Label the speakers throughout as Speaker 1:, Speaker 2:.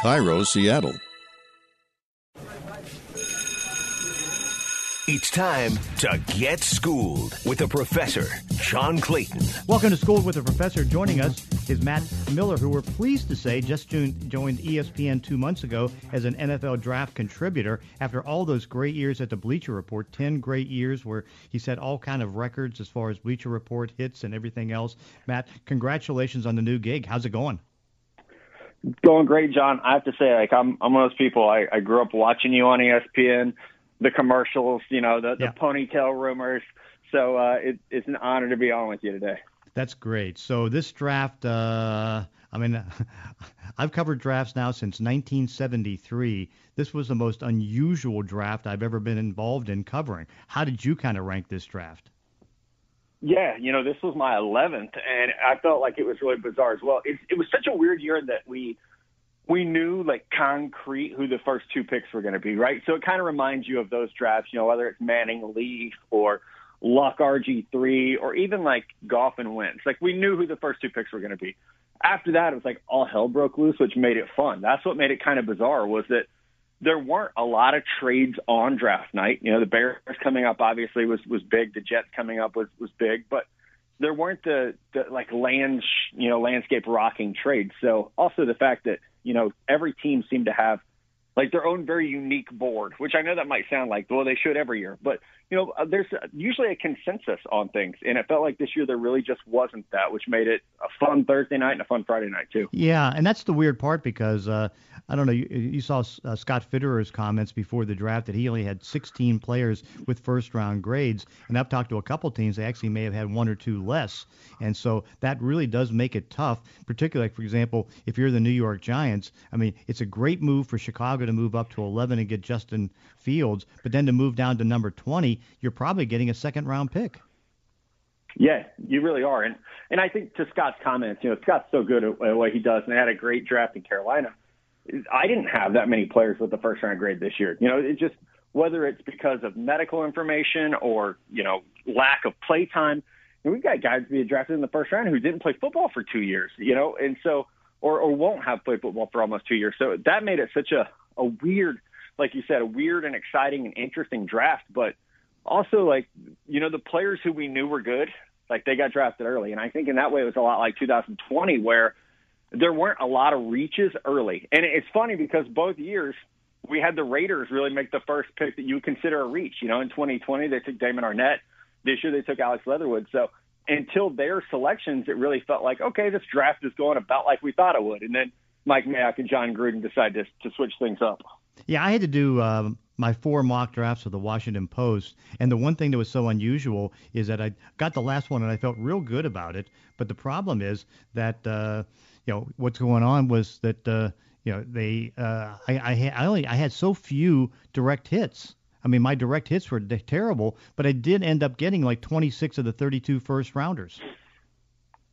Speaker 1: KIRO, Seattle.
Speaker 2: It's time to get schooled with the professor, John Clayton.
Speaker 3: Welcome to School with the Professor. Joining us is Matt Miller, who we're pleased to say just joined ESPN two months ago as an NFL draft contributor after all those great years at the Bleacher Report. Ten great years where he set all kind of records as far as Bleacher Report hits and everything else. Matt, congratulations on the new gig. How's it going?
Speaker 4: Going great, John. I have to say, like I'm, I'm one of those people. I, I grew up watching you on ESPN the commercials, you know, the, the yeah. ponytail rumors. So uh, it, it's an honor to be on with you today.
Speaker 3: That's great. So this draft, uh, I mean, I've covered drafts now since 1973. This was the most unusual draft I've ever been involved in covering. How did you kind of rank this draft?
Speaker 4: Yeah, you know, this was my 11th, and I felt like it was really bizarre as well. It, it was such a weird year that we – we knew like concrete who the first two picks were going to be, right? So it kind of reminds you of those drafts, you know, whether it's Manning Leaf or Luck RG3 or even like Goff and Wentz. Like we knew who the first two picks were going to be. After that, it was like all hell broke loose, which made it fun. That's what made it kind of bizarre was that there weren't a lot of trades on draft night. You know, the Bears coming up obviously was was big. The Jets coming up was was big, but there weren't the, the like land you know landscape rocking trades. So also the fact that you know, every team seemed to have like their own very unique board, which I know that might sound like, well, they should every year, but you know, uh, there's usually a consensus on things, and it felt like this year there really just wasn't that, which made it a fun Thursday night and a fun Friday night too.
Speaker 3: Yeah, and that's the weird part because uh, I don't know, you, you saw uh, Scott Fitterer's comments before the draft that he only had 16 players with first round grades, and I've talked to a couple teams they actually may have had one or two less, and so that really does make it tough. Particularly, for example, if you're the New York Giants, I mean, it's a great move for Chicago to move up to 11 and get Justin Fields, but then to move down to number 20 you're probably getting a second round pick.
Speaker 4: Yeah, you really are. And and I think to Scott's comments, you know, Scott's so good at, what he does, and they had a great draft in Carolina. I didn't have that many players with the first round grade this year. You know, it just whether it's because of medical information or you know lack of play time. We've got guys being drafted in the first round who didn't play football for two years. You know, and so or or won't have played football for almost two years. So that made it such a a weird, like you said, a weird and exciting and interesting draft, but also like you know the players who we knew were good, like they got drafted early, and I think in that way it was a lot like 2020 where there weren't a lot of reaches early. And it's funny because both years we had the Raiders really make the first pick that you consider a reach. You know, in 2020 they took Damon Arnette. This year they took Alex Leatherwood. So until their selections, it really felt like okay, this draft is going about like we thought it would. And then Mike Mayock and Jon Gruden decide to, to switch things up.
Speaker 3: Yeah, I had to do um, my four mock drafts of the Washington Post, and the one thing that was so unusual is that I got the last one and I felt real good about it. But the problem is that uh, you know what's going on was that uh, you know they uh, I I, I only I had so few direct hits. I mean, my direct hits were terrible, but I did end up getting like 26 of the 32 first rounders.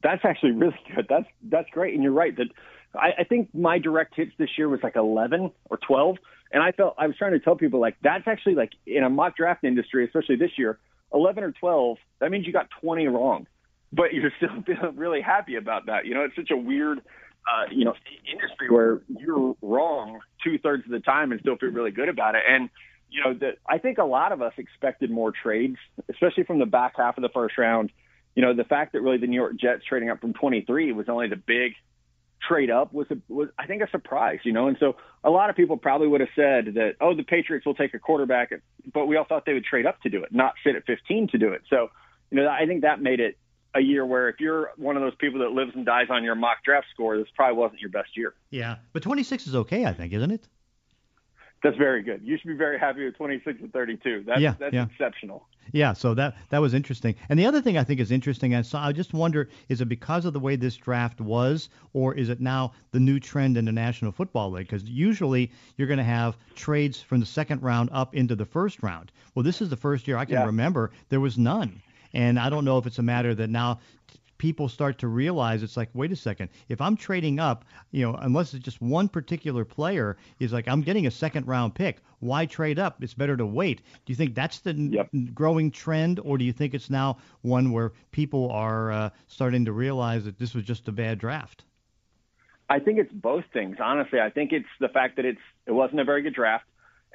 Speaker 4: That's actually really good. That's that's great, and you're right that I, I think my direct hits this year was like 11 or 12 and I felt I was trying to tell people like that's actually like in a mock draft industry, especially this year, 11 or 12, that means you got 20 wrong, but you're still really happy about that. You know, it's such a weird, uh, you know, industry where you're wrong two thirds of the time and still feel really good about it. And, you know, that I think a lot of us expected more trades, especially from the back half of the first round. You know, the fact that really the New York Jets trading up from 23 was only the big trade up was a, was I think a surprise, you know. And so a lot of people probably would have said that oh the Patriots will take a quarterback, but we all thought they would trade up to do it, not sit at 15 to do it. So you know I think that made it a year where if you're one of those people that lives and dies on your mock draft score, this probably wasn't your best year.
Speaker 3: Yeah, but 26 is okay, I think, isn't it?
Speaker 4: That's very good. You should be very happy with 26 and 32. That's, yeah, that's yeah. exceptional.
Speaker 3: Yeah, so that that was interesting. And the other thing I think is interesting, and so I just wonder, is it because of the way this draft was, or is it now the new trend in the National Football League? Because usually you're going to have trades from the second round up into the first round. Well, this is the first year I can yeah. remember there was none. And I don't know if it's a matter that now people start to realize it's like, wait a second, if I'm trading up, you know, unless it's just one particular player, is like I'm getting a second round pick. Why trade up? It's better to wait. Do you think that's the yep. n- growing trend, or do you think it's now one where people are uh, starting to realize that this was just a bad draft?
Speaker 4: I think it's both things. Honestly, I think it's the fact that it's it wasn't a very good draft,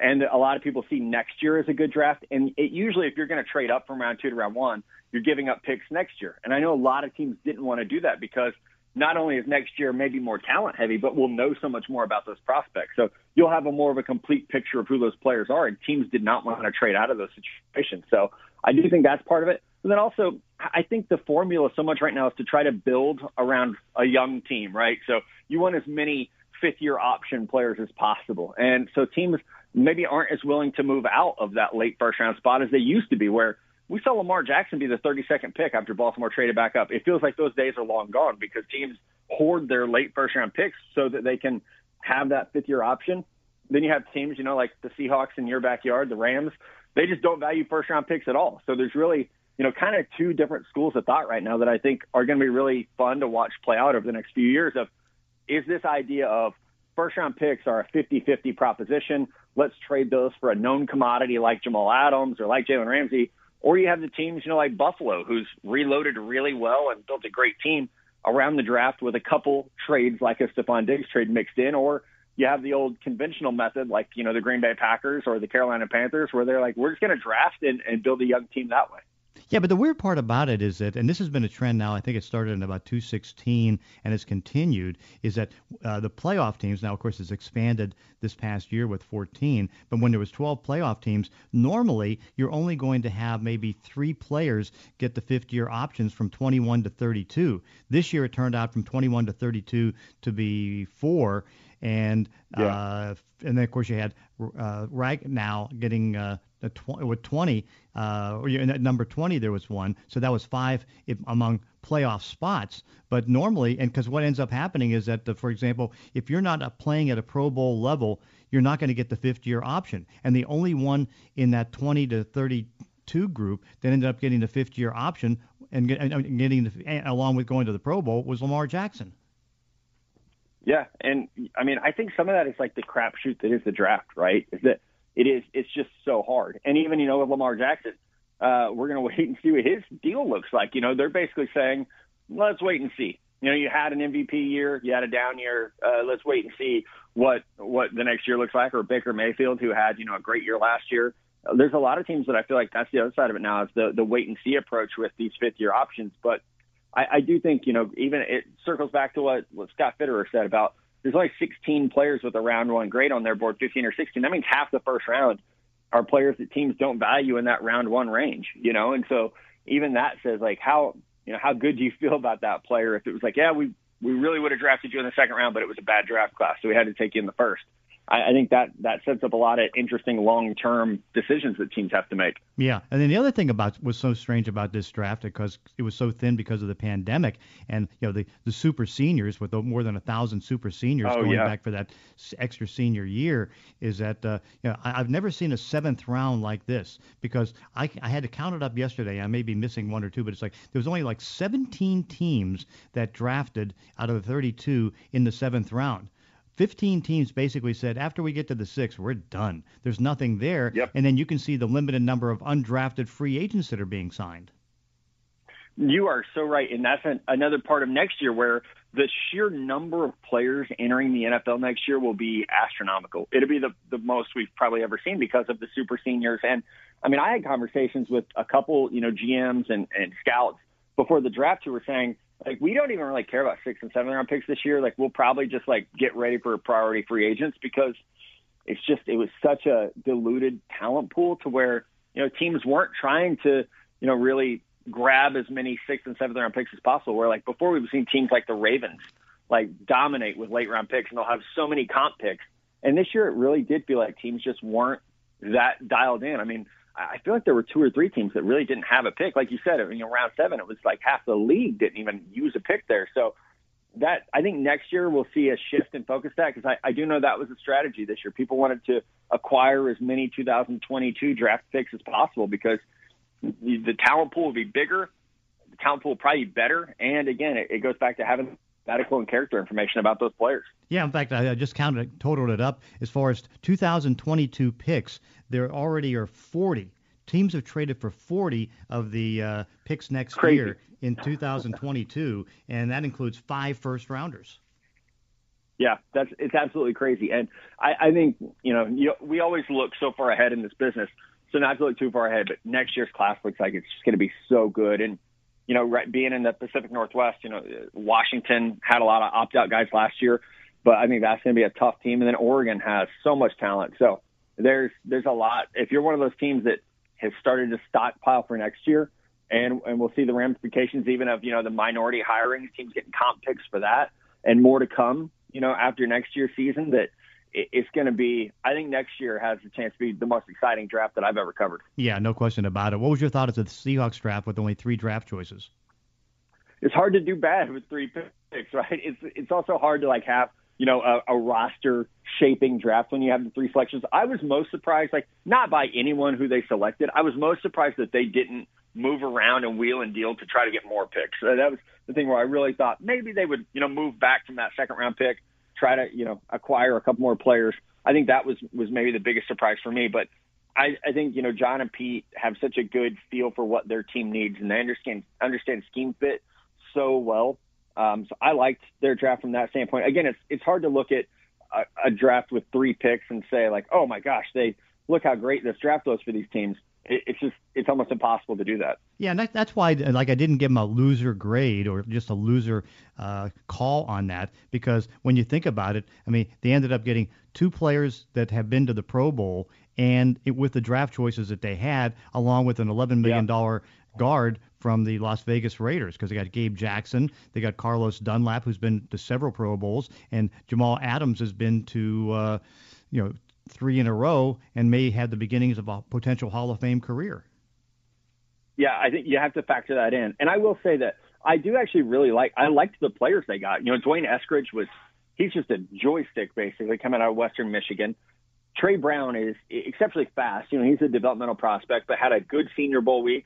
Speaker 4: and a lot of people see next year as a good draft. And it usually, if you're going to trade up from round two to round one, you're giving up picks next year. And I know a lot of teams didn't want to do that because not only is next year maybe more talent heavy, but we'll know so much more about those prospects. So you'll have a more of a complete picture of who those players are. And teams did not want to trade out of those situations. So I do think that's part of it. And then also, I think the formula so much right now is to try to build around a young team, right? So you want as many fifth year option players as possible. And so teams maybe aren't as willing to move out of that late first round spot as they used to be, where we saw Lamar Jackson be the 32nd pick after Baltimore traded back up. It feels like those days are long gone because teams hoard their late first round picks so that they can have that fifth year option. Then you have teams, you know, like the Seahawks in your backyard, the Rams. They just don't value first round picks at all. So there's really, you know, kind of two different schools of thought right now that I think are going to be really fun to watch play out over the next few years. Of is this idea of first round picks are a 50 50 proposition? Let's trade those for a known commodity like Jamal Adams or like Jalen Ramsey or you have the teams, you know, like Buffalo, who's reloaded really well and built a great team around the draft with a couple trades like a Stefon Diggs trade mixed in, or you have the old conventional method like, you know, the Green Bay Packers or the Carolina Panthers where they're like, we're just going to draft and, and build a young team that way.
Speaker 3: Yeah, but the weird part about it is that, and this has been a trend now. I think it started in about 216 and it's continued. Is that uh, the playoff teams now? Of course, it's expanded this past year with 14. But when there was 12 playoff teams, normally you're only going to have maybe three players get the fifth-year options from 21 to 32. This year it turned out from 21 to 32 to be four and yeah. uh, and then of course you had uh, now getting uh, tw- with 20, uh, or in at number 20 there was one, so that was five if, among playoff spots. But normally, and because what ends up happening is that, the, for example, if you're not uh, playing at a Pro Bowl level, you're not going to get the fifth-year option, and the only one in that 20 to 32 group that ended up getting the fifth-year option and, and getting the, along with going to the Pro Bowl was Lamar Jackson.
Speaker 4: Yeah, and I mean, I think some of that is like the crapshoot that is the draft, right? Is that it is it's just so hard. And even you know with Lamar Jackson, uh, we're going to wait and see what his deal looks like. You know, they're basically saying, let's wait and see. You know, you had an MVP year, you had a down year. Uh, let's wait and see what what the next year looks like. Or Baker Mayfield, who had you know a great year last year. There's a lot of teams that I feel like that's the other side of it now is the the wait and see approach with these fifth year options. But I, I do think you know even it circles back to what what Scott Fitterer said about there's only 16 players with a round one grade on their board, 15 or 16. That means half the first round are players that teams don't value in that round one range, you know? And so even that says like how, you know, how good do you feel about that player if it was like, yeah, we, we really would have drafted you in the second round, but it was a bad draft class. So we had to take you in the first. I, I think that that sets up a lot of interesting long-term decisions that teams have to make.
Speaker 3: Yeah, and then the other thing about was so strange about this draft because it was so thin because of the pandemic, and you know the the super seniors with more than a thousand super seniors
Speaker 4: oh,
Speaker 3: going
Speaker 4: yeah.
Speaker 3: back for that extra senior year is that uh, you know I, I've never seen a seventh round like this because I I had to count it up yesterday. I may be missing one or two, but it's like there was only like 17 teams that drafted out of the 32 in the seventh round. 15 teams basically said after we get to the six, we're done. There's nothing there.
Speaker 4: Yep.
Speaker 3: And then you can see the limited number of undrafted free agents that are being signed.
Speaker 4: You are so right. And that's an, another part of next year where the sheer number of players entering the NFL next year will be astronomical. It'll be the, the most we've probably ever seen because of the super seniors. And I mean, I had conversations with a couple, you know, GMs and, and scouts before the draft who were saying, like we don't even really care about six and seven round picks this year. Like we'll probably just like get ready for priority free agents because it's just it was such a diluted talent pool to where you know teams weren't trying to you know really grab as many sixth and seventh round picks as possible. Where like before we've seen teams like the Ravens like dominate with late round picks and they'll have so many comp picks. And this year it really did feel like teams just weren't that dialed in. I mean, I feel like there were two or three teams that really didn't have a pick. Like you said, you round seven, it was like half the league didn't even use a pick there. So that I think next year we'll see a shift in focus that because I, I do know that was a strategy this year. People wanted to acquire as many 2022 draft picks as possible because the talent pool will be bigger, the talent pool will probably be better, and again, it, it goes back to having medical and character information about those players.
Speaker 3: Yeah, in fact, I just counted, totaled it up. As far as 2022 picks, there already are 40. Teams have traded for 40 of the uh, picks next
Speaker 4: Crazy.
Speaker 3: year in 2022, and that includes five first rounders.
Speaker 4: Yeah, that's it's absolutely crazy, and I, I think you know you, we always look so far ahead in this business, so not to look too far ahead. But next year's class looks like it's just going to be so good, and you know, right, being in the Pacific Northwest, you know, Washington had a lot of opt out guys last year, but I think that's going to be a tough team, and then Oregon has so much talent, so there's there's a lot. If you're one of those teams that has started to stockpile for next year, and and we'll see the ramifications even of you know the minority hiring teams getting comp picks for that, and more to come you know, after next year's season that it's going to be. I think next year has a chance to be the most exciting draft that I've ever covered.
Speaker 3: Yeah, no question about it. What was your thought of the Seahawks draft with only three draft choices?
Speaker 4: It's hard to do bad with three picks, right? It's it's also hard to like have you know a, a roster shaping draft when you have the three selections. I was most surprised, like not by anyone who they selected. I was most surprised that they didn't move around and wheel and deal to try to get more picks. So that was the thing where I really thought maybe they would, you know, move back from that second round pick, try to, you know, acquire a couple more players. I think that was was maybe the biggest surprise for me. But I, I think you know John and Pete have such a good feel for what their team needs, and they understand understand scheme fit so well. Um, so I liked their draft from that standpoint. Again, it's it's hard to look at a, a draft with three picks and say like, oh my gosh, they look how great this draft was for these teams it's just it's almost impossible to do that.
Speaker 3: Yeah, and that, that's why like I didn't give them a loser grade or just a loser uh, call on that because when you think about it, I mean they ended up getting two players that have been to the Pro Bowl and it, with the draft choices that they had, along with an 11 million dollar yeah. guard from the Las Vegas Raiders because they got Gabe Jackson, they got Carlos Dunlap who's been to several Pro Bowls, and Jamal Adams has been to uh, you know three in a row and may have the beginnings of a potential Hall of Fame career.
Speaker 4: Yeah, I think you have to factor that in. And I will say that I do actually really like I liked the players they got. You know, D'Wayne Eskridge was he's just a joystick basically coming out of Western Michigan. Tre Brown is exceptionally fast. You know, he's a developmental prospect, but had a good Senior Bowl week.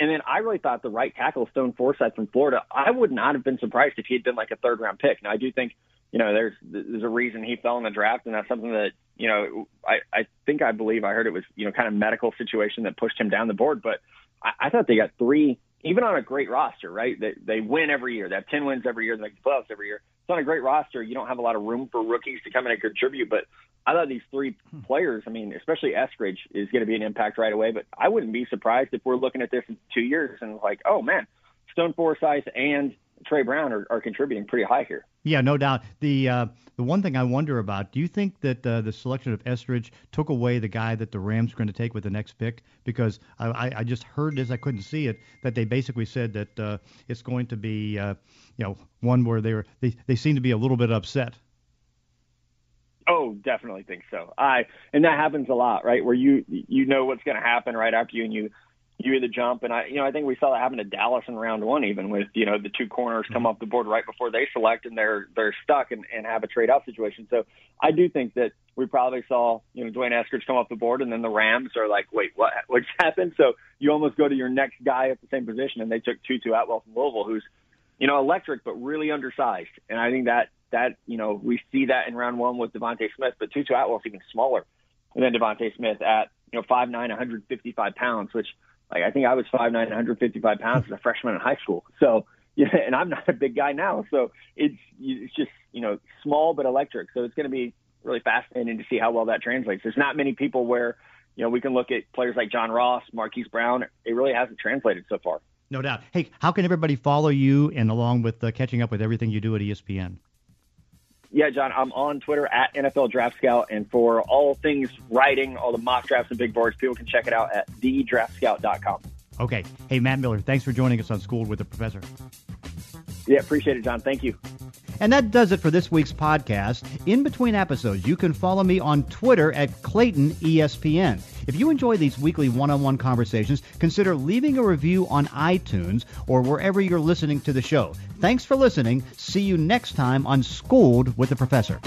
Speaker 4: And then I really thought the right tackle, Stone Forsythe from Florida, I would not have been surprised if he had been like a third round pick. Now I do think, you know, there's there's a reason he fell in the draft, and that's something that you know, I, I think I believe I heard it was, you know, kind of medical situation that pushed him down the board. But I, I thought they got three, even on a great roster, right? They, they win every year. They have 10 wins every year. They make the playoffs every year. So on a great roster, you don't have a lot of room for rookies to come in and contribute. But I thought these three hmm. players, I mean, especially Eskridge, is going to be an impact right away. But I wouldn't be surprised if we're looking at this in two years and like, oh man, Stone Forsythe and Tre Brown are, are contributing pretty high here.
Speaker 3: Yeah, no doubt. The uh, the one thing I wonder about, do you think that uh, the selection of Eskridge took away the guy that the Rams are going to take with the next pick? Because I, I just heard this, I couldn't see it, that they basically said that uh, it's going to be, uh, you know, one where they were they, they seem to be a little bit upset.
Speaker 4: Oh, definitely think so. I and that happens a lot, right? Where you you know what's going to happen right after you and you you either jump and I you know I think we saw that happen to Dallas in round one even with you know the two corners come mm-hmm. off the board right before they select and they're they're stuck and, and have a trade out situation. So I do think that we probably saw you know D'Wayne Eskridge come off the board and then the Rams are like wait what what's happened? So you almost go to your next guy at the same position and they took Tutu Atwell from Louisville who's you know electric but really undersized and I think that that you know we see that in round one with DeVonta Smith but Tutu Atwell's even smaller than DeVonta Smith at you know five nine 155 pounds which like I think I was five nine, 155 pounds as a freshman in high school. So yeah, and I'm not a big guy now. So it's it's just you know small but electric. So it's going to be really fascinating to see how well that translates. There's not many people where you know we can look at players like John Ross, Marquise Brown. It really hasn't translated so far.
Speaker 3: No doubt. Hey, how can everybody follow you and along with uh, catching up with everything you do at ESPN?
Speaker 4: Yeah, John, I'm on Twitter at NFL Draft Scout, and for all things writing, all the mock drafts and big boards, people can check it out at thedraftscout.com.
Speaker 3: Okay. Hey, Matt Miller, thanks for joining us on School with the Professor.
Speaker 4: Yeah, appreciate it, John. Thank you.
Speaker 3: And that does it for this week's podcast. In between episodes, you can follow me on Twitter at Clayton ESPN. If you enjoy these weekly one on one conversations, consider leaving a review on iTunes or wherever you're listening to the show. Thanks for listening. See you next time on Schooled with the Professor.